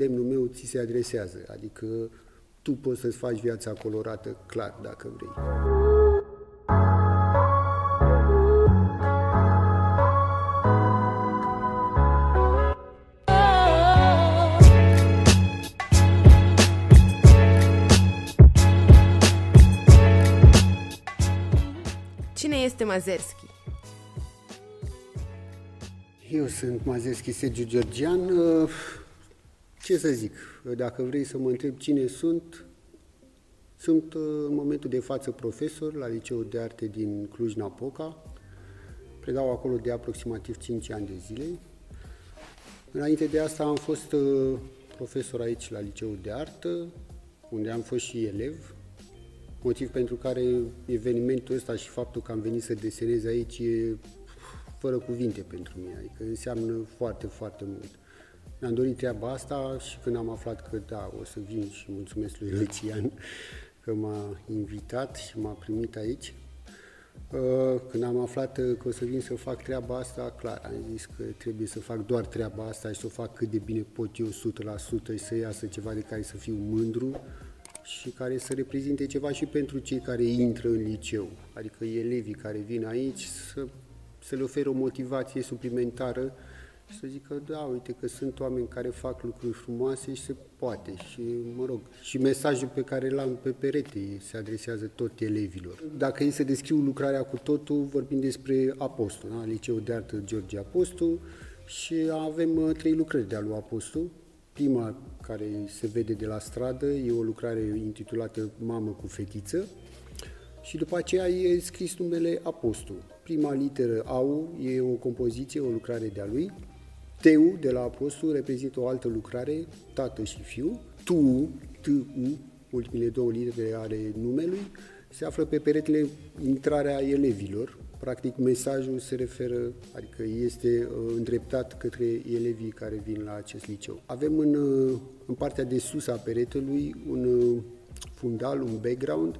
îndemnul meu ți se adresează, adică tu poți să-ți faci viața colorată clar dacă vrei. Cine este Mazerski? Eu sunt Mazeschi Sergiu Georgian. Ce să zic? Dacă vrei să mă întreb cine sunt, sunt în momentul de față profesor la Liceul de Arte din Cluj-Napoca. Predau acolo de aproximativ 5 ani de zile. Înainte de asta am fost profesor aici la Liceul de Artă, unde am fost și elev, motiv pentru care evenimentul ăsta și faptul că am venit să desenez aici e fără cuvinte pentru mine, adică înseamnă foarte, foarte mult. Mi-am dorit treaba asta și când am aflat că da, o să vin și mulțumesc lui Lucian că m-a invitat și m-a primit aici. Uh, când am aflat că o să vin să fac treaba asta, clar, am zis că trebuie să fac doar treaba asta și să o fac cât de bine pot eu 100% și să iasă ceva de care să fiu mândru și care să reprezinte ceva și pentru cei care intră în liceu, adică elevii care vin aici să să le ofere o motivație suplimentară și să zică, da, uite că sunt oameni care fac lucruri frumoase și se poate. Și, mă rog, și mesajul pe care l-am pe perete se adresează tot elevilor. Dacă e să descriu lucrarea cu totul, vorbim despre Apostol, da? Liceul de Artă George Apostol și avem uh, trei lucrări de-a lui Apostol. Prima, care se vede de la stradă, e o lucrare intitulată Mamă cu fetiță, și după aceea e scris numele Apostol. Prima literă AU e o compoziție, o lucrare de-a lui. Teu de la Apostol reprezintă o altă lucrare, tată și fiu. Tu, T-U, ultimele două litere ale numelui, se află pe peretele intrarea elevilor. Practic mesajul se referă, adică este uh, îndreptat către elevii care vin la acest liceu. Avem în, uh, în partea de sus a peretelui un uh, fundal, un background,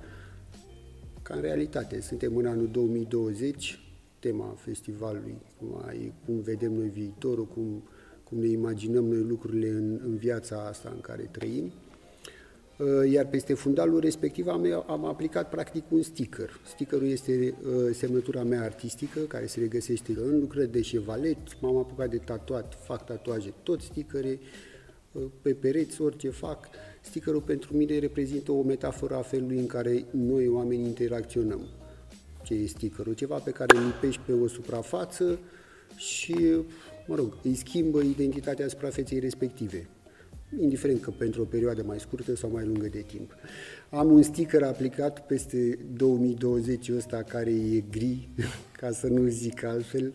ca în realitate. Suntem în anul 2020, tema festivalului, mai, cum vedem noi viitorul, cum, cum ne imaginăm noi lucrurile în, în viața asta în care trăim. Uh, iar peste fundalul respectiv am, am aplicat practic un sticker. Stickerul este uh, semnătura mea artistică, care se regăsește în lucrări de șevalet, m-am apucat de tatuat, fac tatuaje, tot stickere, uh, pe pereți, orice fac. Stickerul pentru mine reprezintă o metaforă a felului în care noi oamenii interacționăm. Ce e stickerul? Ceva pe care îl lipești pe o suprafață și, mă rog, îi schimbă identitatea suprafeței respective indiferent că pentru o perioadă mai scurtă sau mai lungă de timp. Am un sticker aplicat peste 2020 ăsta care e gri, ca să nu zic altfel,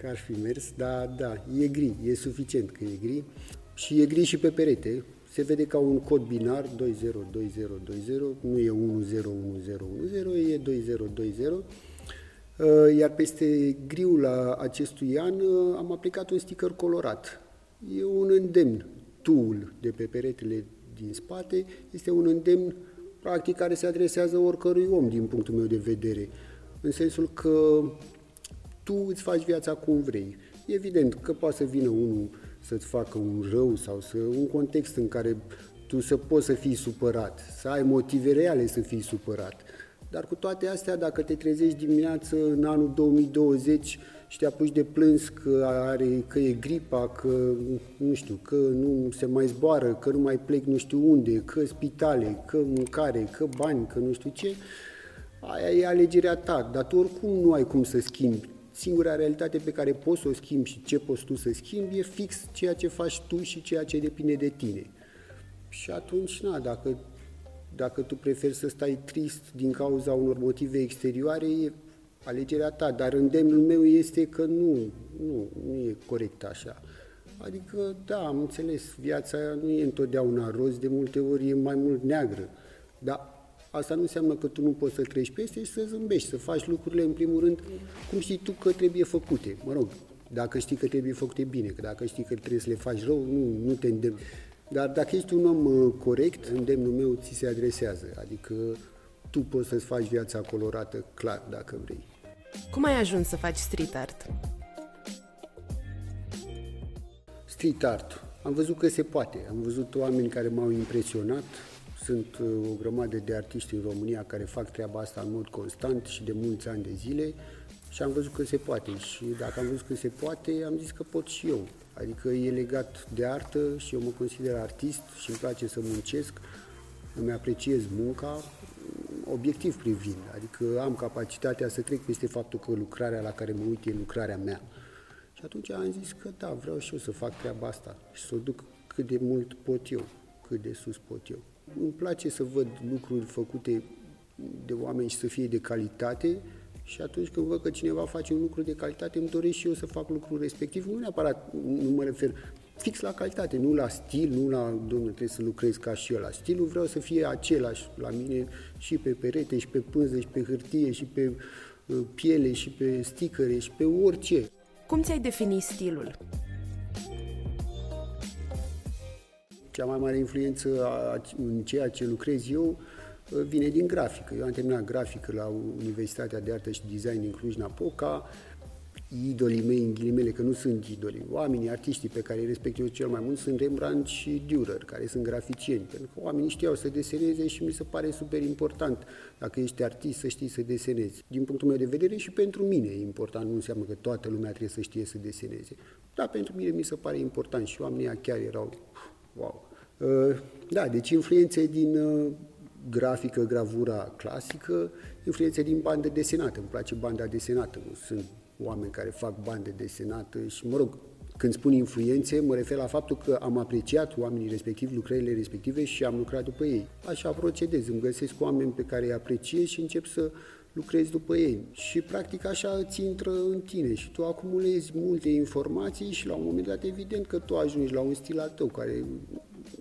că ar fi mers, dar da, e gri, e suficient că e gri și e gri și pe perete, se vede ca un cod binar 202020, nu e 101010, e 2020. Uh, iar peste griul la acestui an uh, am aplicat un sticker colorat. E un îndemn. Tool de pe peretele din spate este un îndemn practic care se adresează oricărui om din punctul meu de vedere. În sensul că tu îți faci viața cum vrei. Evident că poate să vină unul să-ți facă un rău sau să, un context în care tu să poți să fii supărat, să ai motive reale să fii supărat. Dar cu toate astea, dacă te trezești dimineață în anul 2020 și te apuci de plâns că, are, că e gripa, că nu știu, că nu se mai zboară, că nu mai plec nu știu unde, că spitale, că mâncare, că bani, că nu știu ce, aia e alegerea ta, dar tu oricum nu ai cum să schimbi singura realitate pe care poți să o schimbi și ce poți tu să schimbi e fix ceea ce faci tu și ceea ce depinde de tine. Și atunci, na, dacă, dacă tu preferi să stai trist din cauza unor motive exterioare, e alegerea ta, dar îndemnul meu este că nu, nu, nu e corect așa. Adică, da, am înțeles, viața nu e întotdeauna roz, de multe ori e mai mult neagră, dar Asta nu înseamnă că tu nu poți să treci peste și să zâmbești, să faci lucrurile în primul rând cum știi tu că trebuie făcute. Mă rog, dacă știi că trebuie făcute bine, că dacă știi că trebuie să le faci rău, nu, nu te îndemn. Dar dacă ești un om uh, corect, îndemnul meu ți se adresează, adică tu poți să-ți faci viața colorată clar dacă vrei. Cum ai ajuns să faci street art? Street art. am văzut că se poate. Am văzut oameni care m-au impresionat. Sunt uh, o grămadă de artiști în România care fac treaba asta în mod constant și de mulți ani de zile și am văzut că se poate. Și dacă am văzut că se poate, am zis că pot și eu. Adică e legat de artă și eu mă consider artist și îmi place să muncesc, îmi apreciez munca, obiectiv privind, adică am capacitatea să trec peste faptul că lucrarea la care mă uit e lucrarea mea. Și atunci am zis că da, vreau și eu să fac treaba asta și să o duc cât de mult pot eu, cât de sus pot eu. Îmi place să văd lucruri făcute de oameni și să fie de calitate și atunci când văd că cineva face un lucru de calitate, îmi doresc și eu să fac lucrul respectiv. Nu neapărat, nu mă refer fix la calitate, nu la stil, nu la, domnule, trebuie să lucrez ca și ăla. Stilul vreau să fie același la mine și pe perete, și pe pânză, și pe hârtie, și pe uh, piele, și pe sticăre, și pe orice. Cum ți-ai defini stilul? Cea mai mare influență în ceea ce lucrez eu uh, vine din grafică. Eu am terminat grafică la Universitatea de Artă și Design din Cluj-Napoca, idolii mei, în ghilimele, că nu sunt idoli, oamenii, artiștii pe care îi respect eu cel mai mult sunt Rembrandt și Dürer, care sunt graficieni, pentru că oamenii știau să deseneze și mi se pare super important, dacă ești artist, să știi să desenezi. Din punctul meu de vedere și pentru mine e important, nu înseamnă că toată lumea trebuie să știe să deseneze. Dar pentru mine mi se pare important și oamenii chiar erau wow. Uh, da, deci influențe din uh, grafică, gravura clasică, influențe din bandă desenată. Îmi place banda desenată. Sunt oameni care fac bani de desenat și, mă rog, când spun influențe, mă refer la faptul că am apreciat oamenii respectivi, lucrările respective și am lucrat după ei. Așa procedez, îmi găsesc oameni pe care îi apreciez și încep să lucrez după ei. Și practic așa îți intră în tine și tu acumulezi multe informații și la un moment dat evident că tu ajungi la un stil al tău care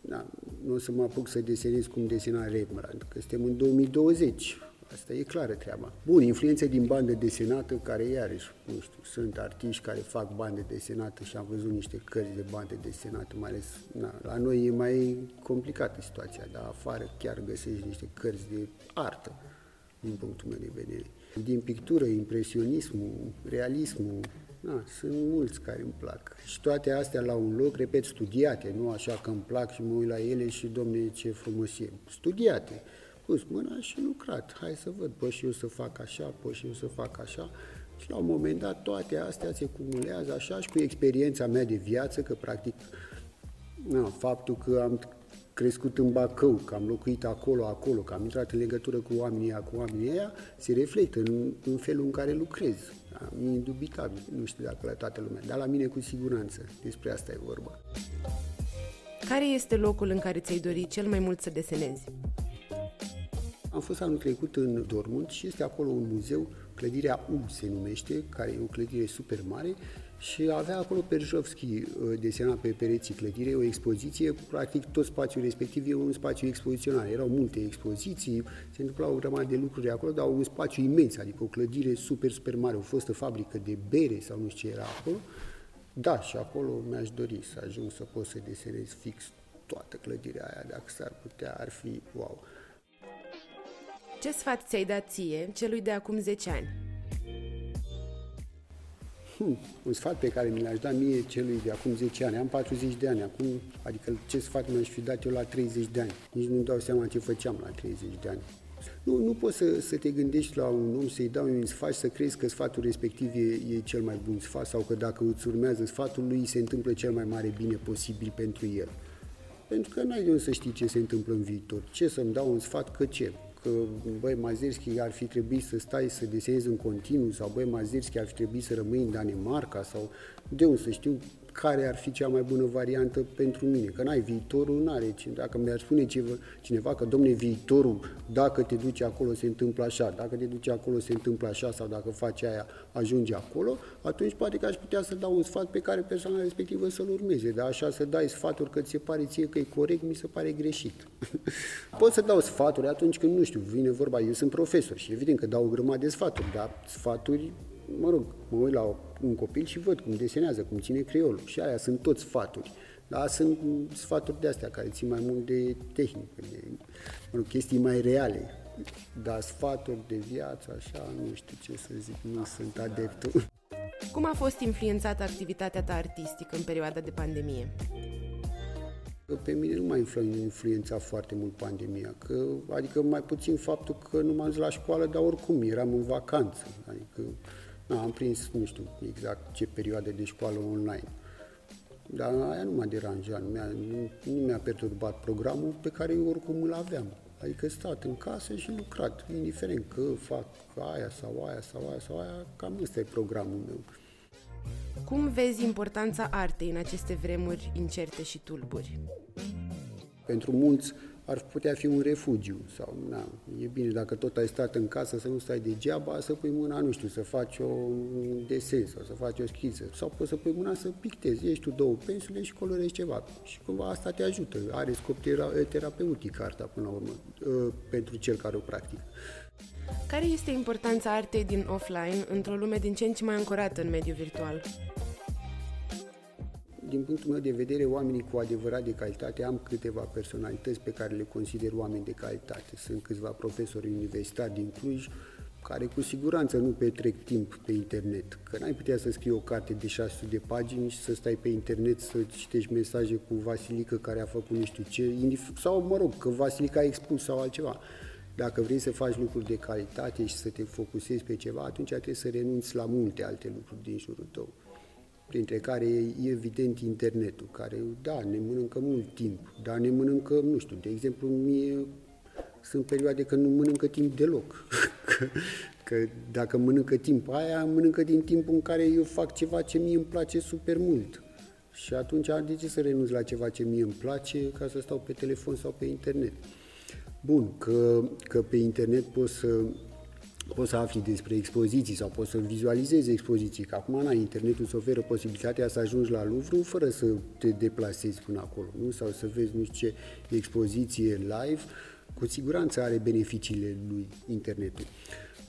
na, nu o să mă apuc să desenez cum desena Rembrandt, că suntem în 2020. Asta e clară treaba. Bun, influențe din bandă desenată, care iarăși, nu știu, sunt artiști care fac bandă desenată și am văzut niște cărți de bandă desenată, mai ales, na, la noi e mai complicată situația, dar afară chiar găsești niște cărți de artă, din punctul meu de vedere. Din pictură, impresionismul, realismul, na, sunt mulți care îmi plac. Și toate astea la un loc, repet, studiate, nu așa că îmi plac și mă uit la ele și, domne, ce frumos e. Studiate pus mâna și lucrat. Hai să văd, pot și eu să fac așa, pot și eu să fac așa. Și la un moment dat toate astea se cumulează așa și cu experiența mea de viață, că practic na, faptul că am crescut în Bacău, că am locuit acolo, acolo, că am intrat în legătură cu oamenii aia, cu oamenii aia, se reflectă în, în felul în care lucrez. Da? E indubitabil, nu știu dacă la toată lumea, dar la mine cu siguranță. Despre asta e vorba. Care este locul în care ți-ai dorit cel mai mult să desenezi? Am fost anul trecut în Dortmund și este acolo un muzeu, clădirea U se numește, care e o clădire super mare și avea acolo Perjovski uh, desenat pe pereții clădire, o expoziție, practic tot spațiul respectiv e un spațiu expozițional. Erau multe expoziții, se întâmplau o grămadă de lucruri acolo, dar un spațiu imens, adică o clădire super, super mare, o fostă fabrică de bere sau nu știu ce era acolo. Da, și acolo mi-aș dori să ajung să pot să desenez fix toată clădirea aia, dacă s-ar putea, ar fi wow. Ce sfat ți-ai dat ție celui de acum 10 ani? Hmm, un sfat pe care mi l-aș da mie celui de acum 10 ani. Am 40 de ani acum, adică ce sfat mi-aș fi dat eu la 30 de ani. Nici nu-mi dau seama ce făceam la 30 de ani. Nu, nu poți să, să te gândești la un om, să-i dau un sfat să crezi că sfatul respectiv e, e cel mai bun sfat sau că dacă îți urmează sfatul lui se întâmplă cel mai mare bine posibil pentru el. Pentru că n-ai de unde să știi ce se întâmplă în viitor. Ce să-mi dau un sfat că ce? Că, băi, Mazerski ar fi trebuit să stai să desenezi în continuu sau, băi, Mazerski ar fi trebuit să rămâi în Danemarca sau de unde să știu care ar fi cea mai bună variantă pentru mine. Că n-ai viitorul, n-are cine. Dacă mi-ar spune cineva că, domne, viitorul, dacă te duci acolo, se întâmplă așa, dacă te duci acolo, se întâmplă așa, sau dacă faci aia, ajunge acolo, atunci poate că aș putea să dau un sfat pe care persoana respectivă să-l urmeze. Dar așa să dai sfaturi că ți se pare ție că e corect, mi se pare greșit. Pot să dau sfaturi atunci când, nu știu, vine vorba, eu sunt profesor și evident că dau o grămadă de sfaturi, dar sfaturi mă rog, mă uit la un copil și văd cum desenează, cum ține creolul și aia sunt toți sfaturi. Dar sunt sfaturi de astea care țin mai mult de tehnică, de mă rog, chestii mai reale. Dar sfaturi de viață, așa, nu știu ce să zic, nu sunt adeptul. Cum a fost influențată activitatea ta artistică în perioada de pandemie? Pe mine nu m-a influențat foarte mult pandemia, că, adică mai puțin faptul că nu m-am dus la școală, dar oricum eram în vacanță. Adică na, am prins, nu știu exact ce perioade de școală online. Dar aia nu m-a deranjat, nu mi-a, nu, nu mi-a perturbat programul pe care eu oricum îl aveam. Adică stat în casă și lucrat, indiferent că fac aia sau aia sau aia sau aia, cam ăsta e programul meu. Cum vezi importanța artei în aceste vremuri incerte și tulburi? Pentru mulți ar putea fi un refugiu sau, na, e bine dacă tot ai stat în casă să nu stai degeaba, să pui mâna, nu știu, să faci o desen sau să faci o schiță sau poți să pui mâna să pictezi, ești tu două pensule și colorezi ceva și cumva asta te ajută, are scop terapeutic arta până la urmă ă, pentru cel care o practică. Care este importanța artei din offline într-o lume din ce în ce mai ancorată în mediul virtual? Din punctul meu de vedere, oamenii cu adevărat de calitate, am câteva personalități pe care le consider oameni de calitate. Sunt câțiva profesori universitari din Cluj, care cu siguranță nu petrec timp pe internet. Că n-ai putea să scrii o carte de 600 de pagini și să stai pe internet să citești mesaje cu Vasilică care a făcut nu știu ce, sau mă rog, că Vasilică a expus sau altceva. Dacă vrei să faci lucruri de calitate și să te focusezi pe ceva, atunci trebuie să renunți la multe alte lucruri din jurul tău. Printre care e evident internetul, care, da, ne mănâncă mult timp, dar ne mănâncă, nu știu, de exemplu, mie sunt perioade când nu mănâncă timp deloc. că, că dacă mănâncă timp aia, mănâncă din timpul în care eu fac ceva ce mie îmi place super mult. Și atunci de ce să renunț la ceva ce mie îmi place ca să stau pe telefon sau pe internet? Bun, că, că pe internet poți să, poți să afli despre expoziții sau poți să vizualizezi expoziții, că acum na, internetul îți oferă posibilitatea să ajungi la Louvre fără să te deplasezi până acolo, nu? sau să vezi nu știu ce expoziție live, cu siguranță are beneficiile lui internetul.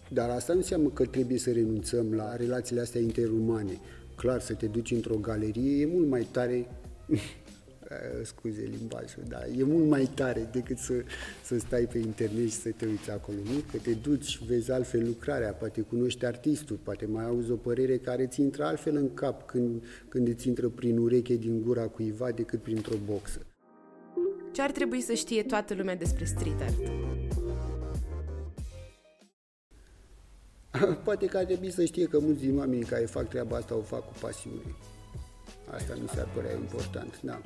Dar asta nu înseamnă că trebuie să renunțăm la relațiile astea interumane. Clar, să te duci într-o galerie e mult mai tare Eh, scuze limbajul, dar e mult mai tare decât să, să stai pe internet și să te uiți acolo, nu? Că te duci, vezi altfel lucrarea, poate cunoști artistul, poate mai auzi o părere care ți intră altfel în cap când, când îți intră prin ureche din gura cuiva decât printr-o boxă. Ce ar trebui să știe toată lumea despre street art? Poate că ar trebui să știe că mulți din oamenii care fac treaba asta o fac cu pasiune. Asta mi s-ar părea important, da.